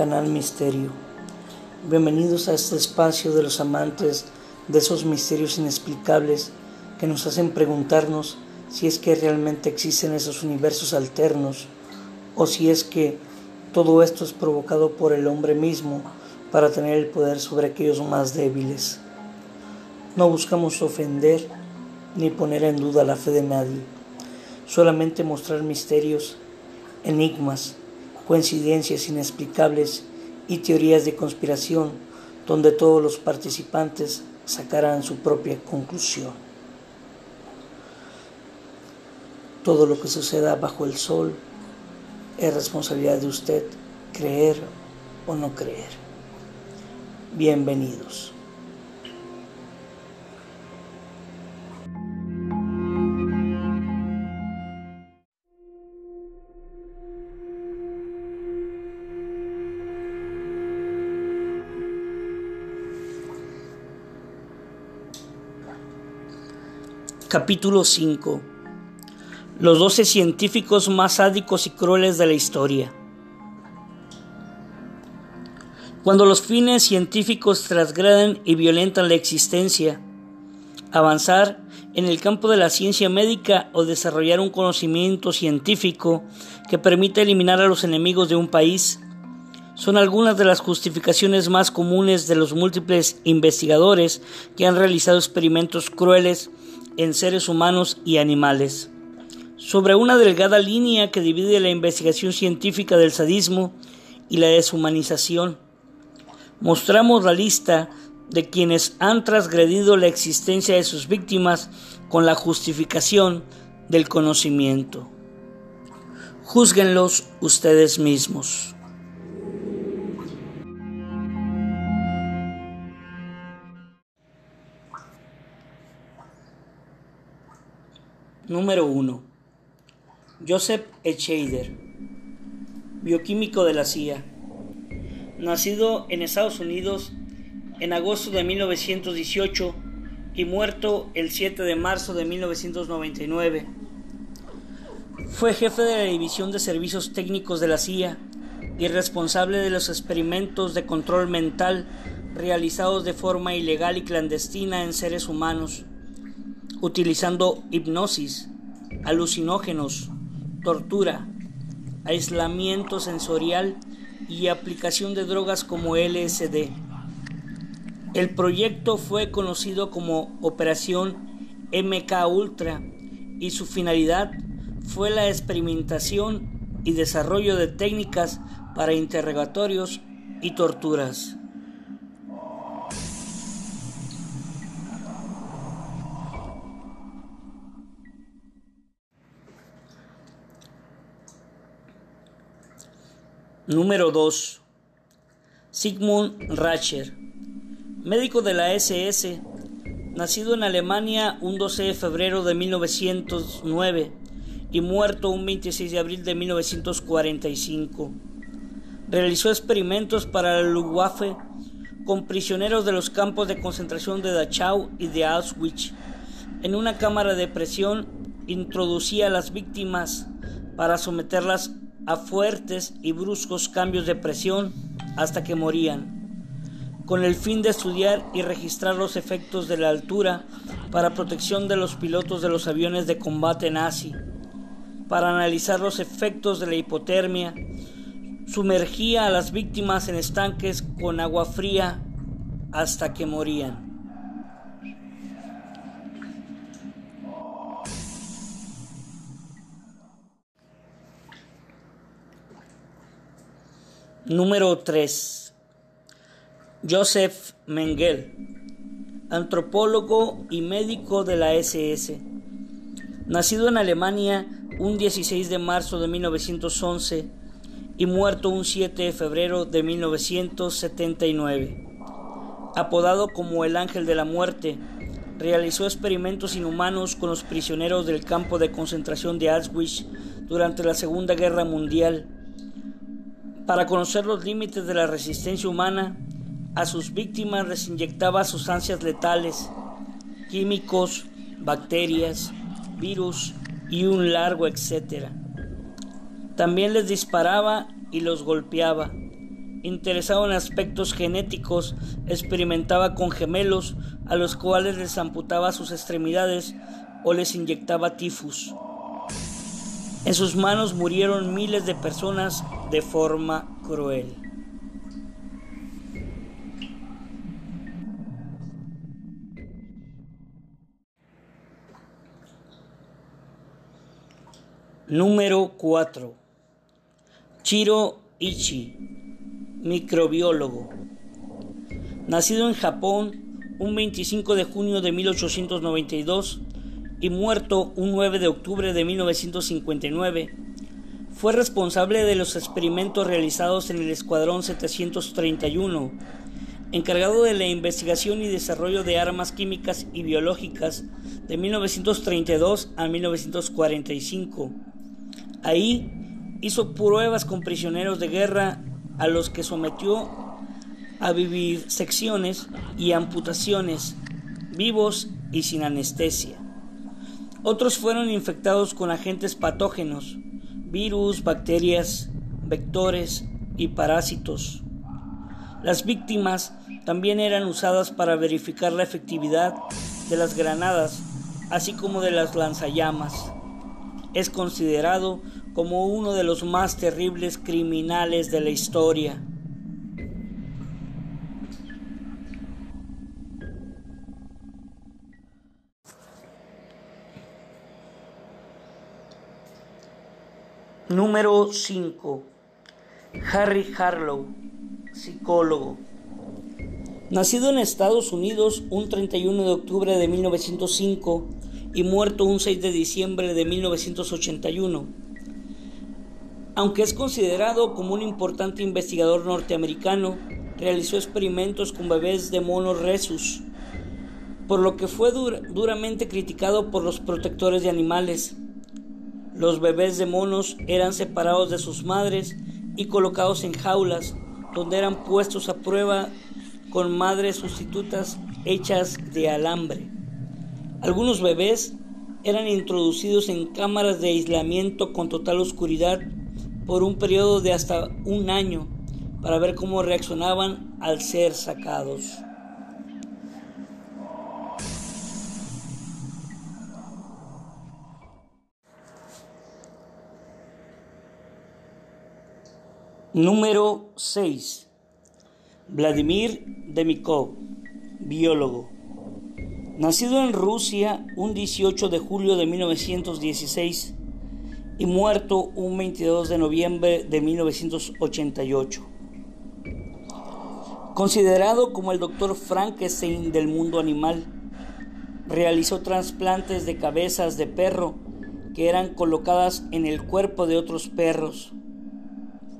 Canal Misterio. Bienvenidos a este espacio de los amantes de esos misterios inexplicables que nos hacen preguntarnos si es que realmente existen esos universos alternos o si es que todo esto es provocado por el hombre mismo para tener el poder sobre aquellos más débiles. No buscamos ofender ni poner en duda la fe de nadie, solamente mostrar misterios, enigmas, coincidencias inexplicables y teorías de conspiración donde todos los participantes sacarán su propia conclusión. Todo lo que suceda bajo el sol es responsabilidad de usted creer o no creer. Bienvenidos. Capítulo 5 Los doce científicos más sádicos y crueles de la historia. Cuando los fines científicos transgreden y violentan la existencia, avanzar en el campo de la ciencia médica o desarrollar un conocimiento científico que permita eliminar a los enemigos de un país, son algunas de las justificaciones más comunes de los múltiples investigadores que han realizado experimentos crueles en seres humanos y animales. Sobre una delgada línea que divide la investigación científica del sadismo y la deshumanización, mostramos la lista de quienes han transgredido la existencia de sus víctimas con la justificación del conocimiento. Júzguenlos ustedes mismos. Número 1. Joseph Echeider, bioquímico de la CIA. Nacido en Estados Unidos en agosto de 1918 y muerto el 7 de marzo de 1999. Fue jefe de la División de Servicios Técnicos de la CIA y responsable de los experimentos de control mental realizados de forma ilegal y clandestina en seres humanos utilizando hipnosis, alucinógenos, tortura, aislamiento sensorial y aplicación de drogas como LSD. El proyecto fue conocido como Operación MK Ultra y su finalidad fue la experimentación y desarrollo de técnicas para interrogatorios y torturas. Número 2. Sigmund Racher, médico de la SS, nacido en Alemania un 12 de febrero de 1909 y muerto un 26 de abril de 1945. Realizó experimentos para la Luftwaffe con prisioneros de los campos de concentración de Dachau y de Auschwitz. En una cámara de presión introducía a las víctimas para someterlas a fuertes y bruscos cambios de presión hasta que morían, con el fin de estudiar y registrar los efectos de la altura para protección de los pilotos de los aviones de combate nazi, para analizar los efectos de la hipotermia, sumergía a las víctimas en estanques con agua fría hasta que morían. Número 3. Joseph Mengele, antropólogo y médico de la SS. Nacido en Alemania un 16 de marzo de 1911 y muerto un 7 de febrero de 1979. Apodado como el Ángel de la Muerte, realizó experimentos inhumanos con los prisioneros del campo de concentración de Auschwitz durante la Segunda Guerra Mundial para conocer los límites de la resistencia humana, a sus víctimas les inyectaba sustancias letales, químicos, bacterias, virus y un largo etcétera. También les disparaba y los golpeaba, interesado en aspectos genéticos, experimentaba con gemelos a los cuales les amputaba sus extremidades o les inyectaba tifus. En sus manos murieron miles de personas de forma cruel. Número 4. Chiro Ichi, microbiólogo. Nacido en Japón un 25 de junio de 1892 y muerto un 9 de octubre de 1959, fue responsable de los experimentos realizados en el Escuadrón 731, encargado de la investigación y desarrollo de armas químicas y biológicas de 1932 a 1945 Ahí hizo pruebas con prisioneros de guerra a los que sometió a vivir secciones y amputaciones, vivos y sin anestesia. Otros fueron infectados con agentes patógenos, virus, bacterias, vectores y parásitos. Las víctimas también eran usadas para verificar la efectividad de las granadas, así como de las lanzallamas es considerado como uno de los más terribles criminales de la historia. Número 5. Harry Harlow, psicólogo. Nacido en Estados Unidos un 31 de octubre de 1905, y muerto un 6 de diciembre de 1981. Aunque es considerado como un importante investigador norteamericano, realizó experimentos con bebés de monos resus, por lo que fue duramente criticado por los protectores de animales. Los bebés de monos eran separados de sus madres y colocados en jaulas, donde eran puestos a prueba con madres sustitutas hechas de alambre. Algunos bebés eran introducidos en cámaras de aislamiento con total oscuridad por un periodo de hasta un año para ver cómo reaccionaban al ser sacados. Número 6. Vladimir Demikov, biólogo. Nacido en Rusia un 18 de julio de 1916 y muerto un 22 de noviembre de 1988. Considerado como el doctor Frankenstein del mundo animal, realizó trasplantes de cabezas de perro que eran colocadas en el cuerpo de otros perros.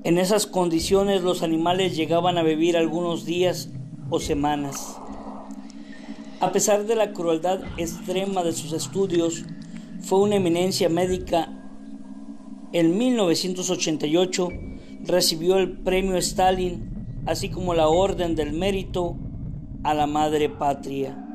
En esas condiciones los animales llegaban a vivir algunos días o semanas. A pesar de la crueldad extrema de sus estudios, fue una eminencia médica. En 1988 recibió el premio Stalin, así como la Orden del Mérito a la Madre Patria.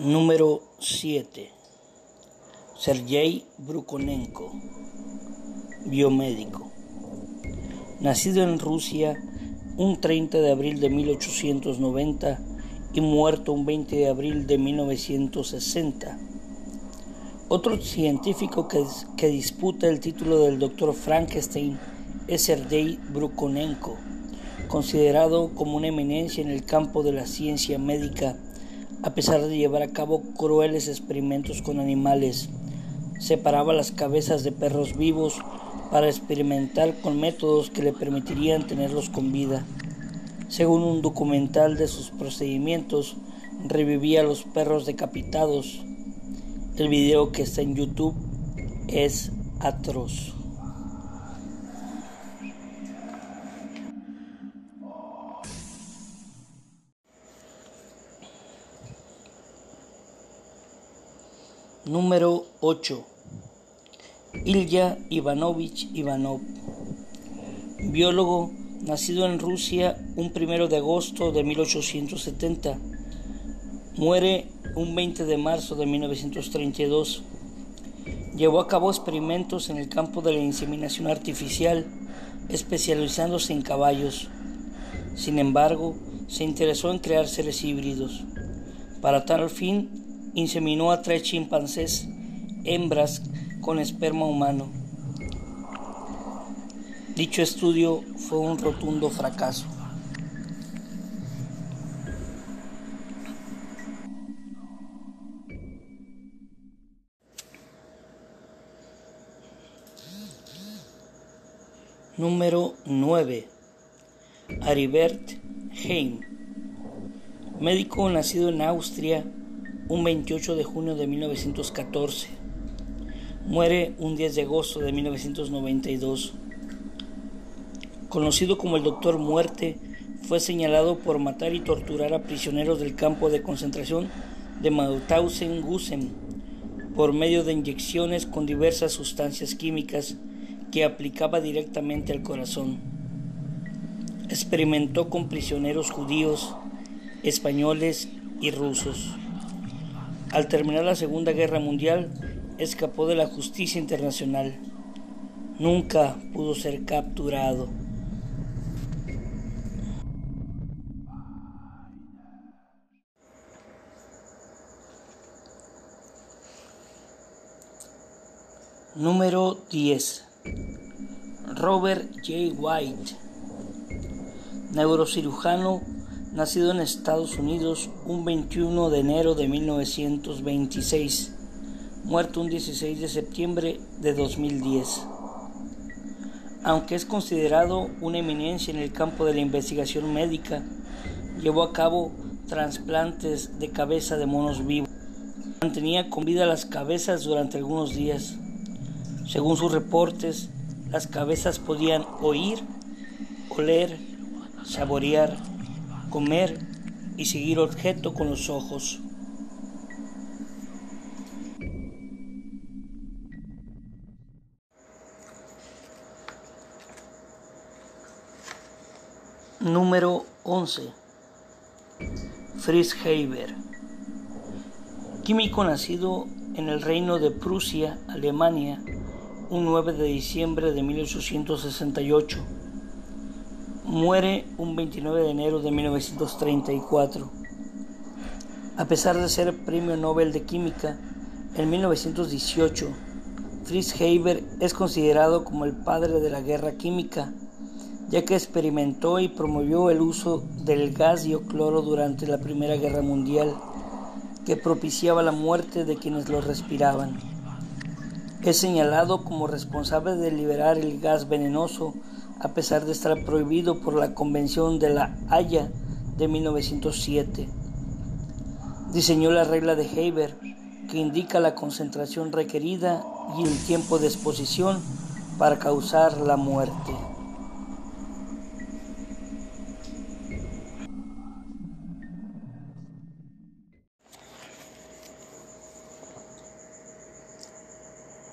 Número 7. Sergei Brukonenko biomédico. Nacido en Rusia un 30 de abril de 1890 y muerto un 20 de abril de 1960. Otro científico que, que disputa el título del doctor Frankenstein es Sergei Brukonenko, considerado como una eminencia en el campo de la ciencia médica, a pesar de llevar a cabo crueles experimentos con animales. Separaba las cabezas de perros vivos para experimentar con métodos que le permitirían tenerlos con vida. Según un documental de sus procedimientos, revivía los perros decapitados. El video que está en YouTube es atroz. Número 8. Ilya Ivanovich Ivanov, biólogo nacido en Rusia un primero de agosto de 1870. Muere un 20 de marzo de 1932, llevó a cabo experimentos en el campo de la inseminación artificial, especializándose en caballos. Sin embargo, se interesó en crear seres híbridos. Para tal fin, inseminó a tres chimpancés, hembras con esperma humano. Dicho estudio fue un rotundo fracaso. Número 9. Aribert Heim. Médico nacido en Austria un 28 de junio de 1914. Muere un 10 de agosto de 1992. Conocido como el Doctor Muerte, fue señalado por matar y torturar a prisioneros del campo de concentración de Mauthausen-Gusen por medio de inyecciones con diversas sustancias químicas que aplicaba directamente al corazón. Experimentó con prisioneros judíos, españoles y rusos. Al terminar la Segunda Guerra Mundial, escapó de la justicia internacional. Nunca pudo ser capturado. Número 10. Robert J. White, neurocirujano nacido en Estados Unidos un 21 de enero de 1926, muerto un 16 de septiembre de 2010. Aunque es considerado una eminencia en el campo de la investigación médica, llevó a cabo trasplantes de cabeza de monos vivos. Mantenía con vida las cabezas durante algunos días. Según sus reportes, las cabezas podían oír, oler, saborear, comer y seguir objeto con los ojos. Número 11. Fritz Heiber. Químico nacido en el reino de Prusia, Alemania, un 9 de diciembre de 1868. Muere un 29 de enero de 1934. A pesar de ser Premio Nobel de Química, en 1918, Fritz Haber es considerado como el padre de la guerra química, ya que experimentó y promovió el uso del gas diocloro durante la Primera Guerra Mundial, que propiciaba la muerte de quienes lo respiraban. Es señalado como responsable de liberar el gas venenoso a pesar de estar prohibido por la Convención de la Haya de 1907. Diseñó la regla de Haber que indica la concentración requerida y el tiempo de exposición para causar la muerte.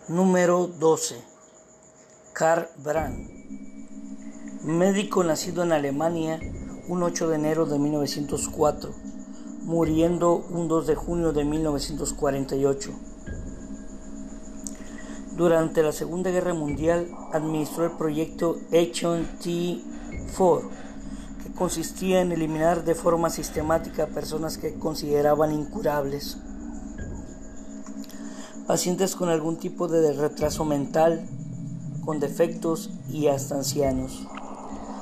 Número 12. Karl Brandt. Médico nacido en Alemania un 8 de enero de 1904, muriendo un 2 de junio de 1948. Durante la Segunda Guerra Mundial administró el proyecto Action T4, que consistía en eliminar de forma sistemática a personas que consideraban incurables pacientes con algún tipo de retraso mental, con defectos y hasta ancianos.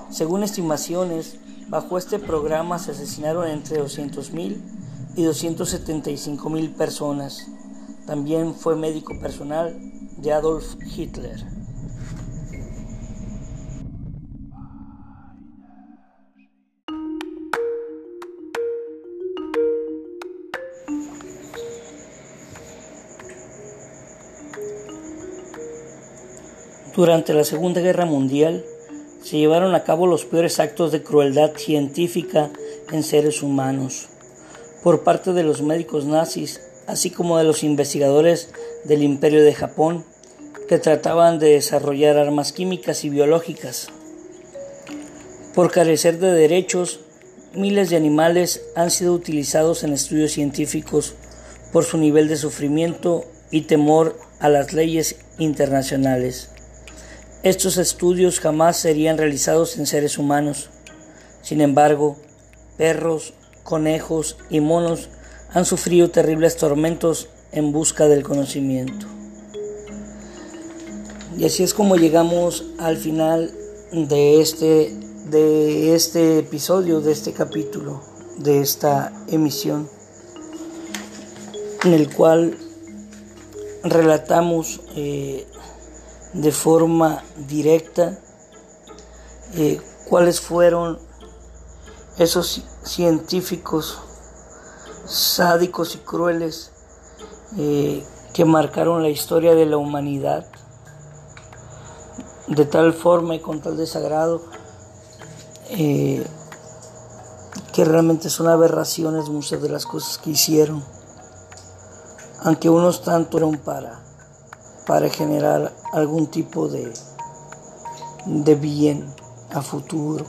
Según estimaciones, bajo este programa se asesinaron entre 200.000 y 275.000 personas. También fue médico personal de Adolf Hitler. Durante la Segunda Guerra Mundial se llevaron a cabo los peores actos de crueldad científica en seres humanos por parte de los médicos nazis, así como de los investigadores del Imperio de Japón, que trataban de desarrollar armas químicas y biológicas. Por carecer de derechos, miles de animales han sido utilizados en estudios científicos por su nivel de sufrimiento y temor a las leyes internacionales. Estos estudios jamás serían realizados en seres humanos. Sin embargo, perros, conejos y monos han sufrido terribles tormentos en busca del conocimiento. Y así es como llegamos al final de este, de este episodio, de este capítulo, de esta emisión, en el cual relatamos eh, de forma directa eh, cuáles fueron esos científicos sádicos y crueles eh, que marcaron la historia de la humanidad de tal forma y con tal desagrado eh, que realmente son aberraciones muchas de las cosas que hicieron, aunque unos tanto eran para, para generar algún tipo de, de bien a futuro.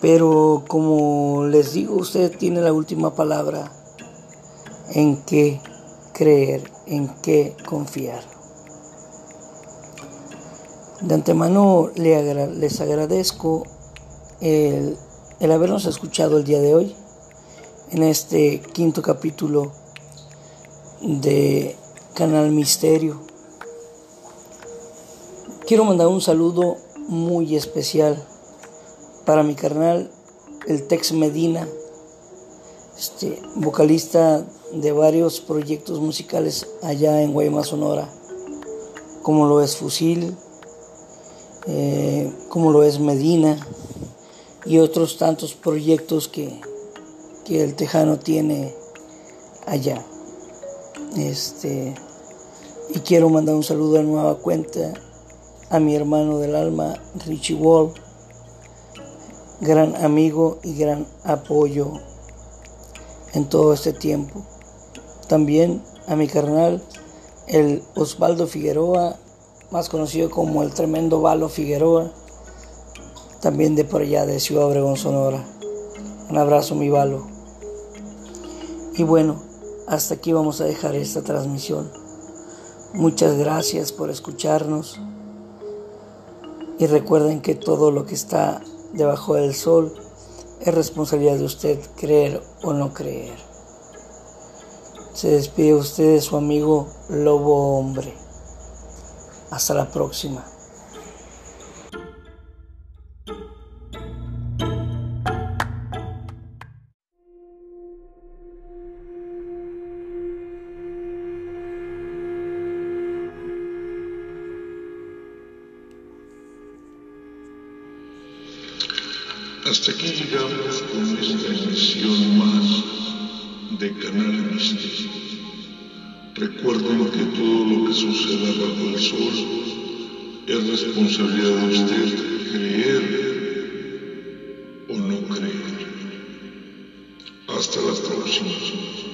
Pero como les digo, usted tiene la última palabra en qué creer, en qué confiar. De antemano les agradezco el, el habernos escuchado el día de hoy en este quinto capítulo de Canal Misterio. Quiero mandar un saludo muy especial para mi carnal, el Tex Medina, este, vocalista de varios proyectos musicales allá en Guaymas, Sonora, como lo es Fusil, eh, como lo es Medina y otros tantos proyectos que, que el Tejano tiene allá. Este, y quiero mandar un saludo de nueva cuenta a mi hermano del alma, Richie Wall gran amigo y gran apoyo en todo este tiempo. También a mi carnal, el Osvaldo Figueroa, más conocido como el tremendo Valo Figueroa, también de por allá de Ciudad Obregón, Sonora. Un abrazo, mi Valo. Y bueno, hasta aquí vamos a dejar esta transmisión. Muchas gracias por escucharnos. Y recuerden que todo lo que está debajo del sol, es responsabilidad de usted creer o no creer. Se despide usted de su amigo Lobo Hombre. Hasta la próxima. Hasta aquí llegamos con esta emisión más de Canal Misterio. Recuerden que todo lo que suceda bajo el sol es responsabilidad de usted creer o no creer. Hasta la próxima.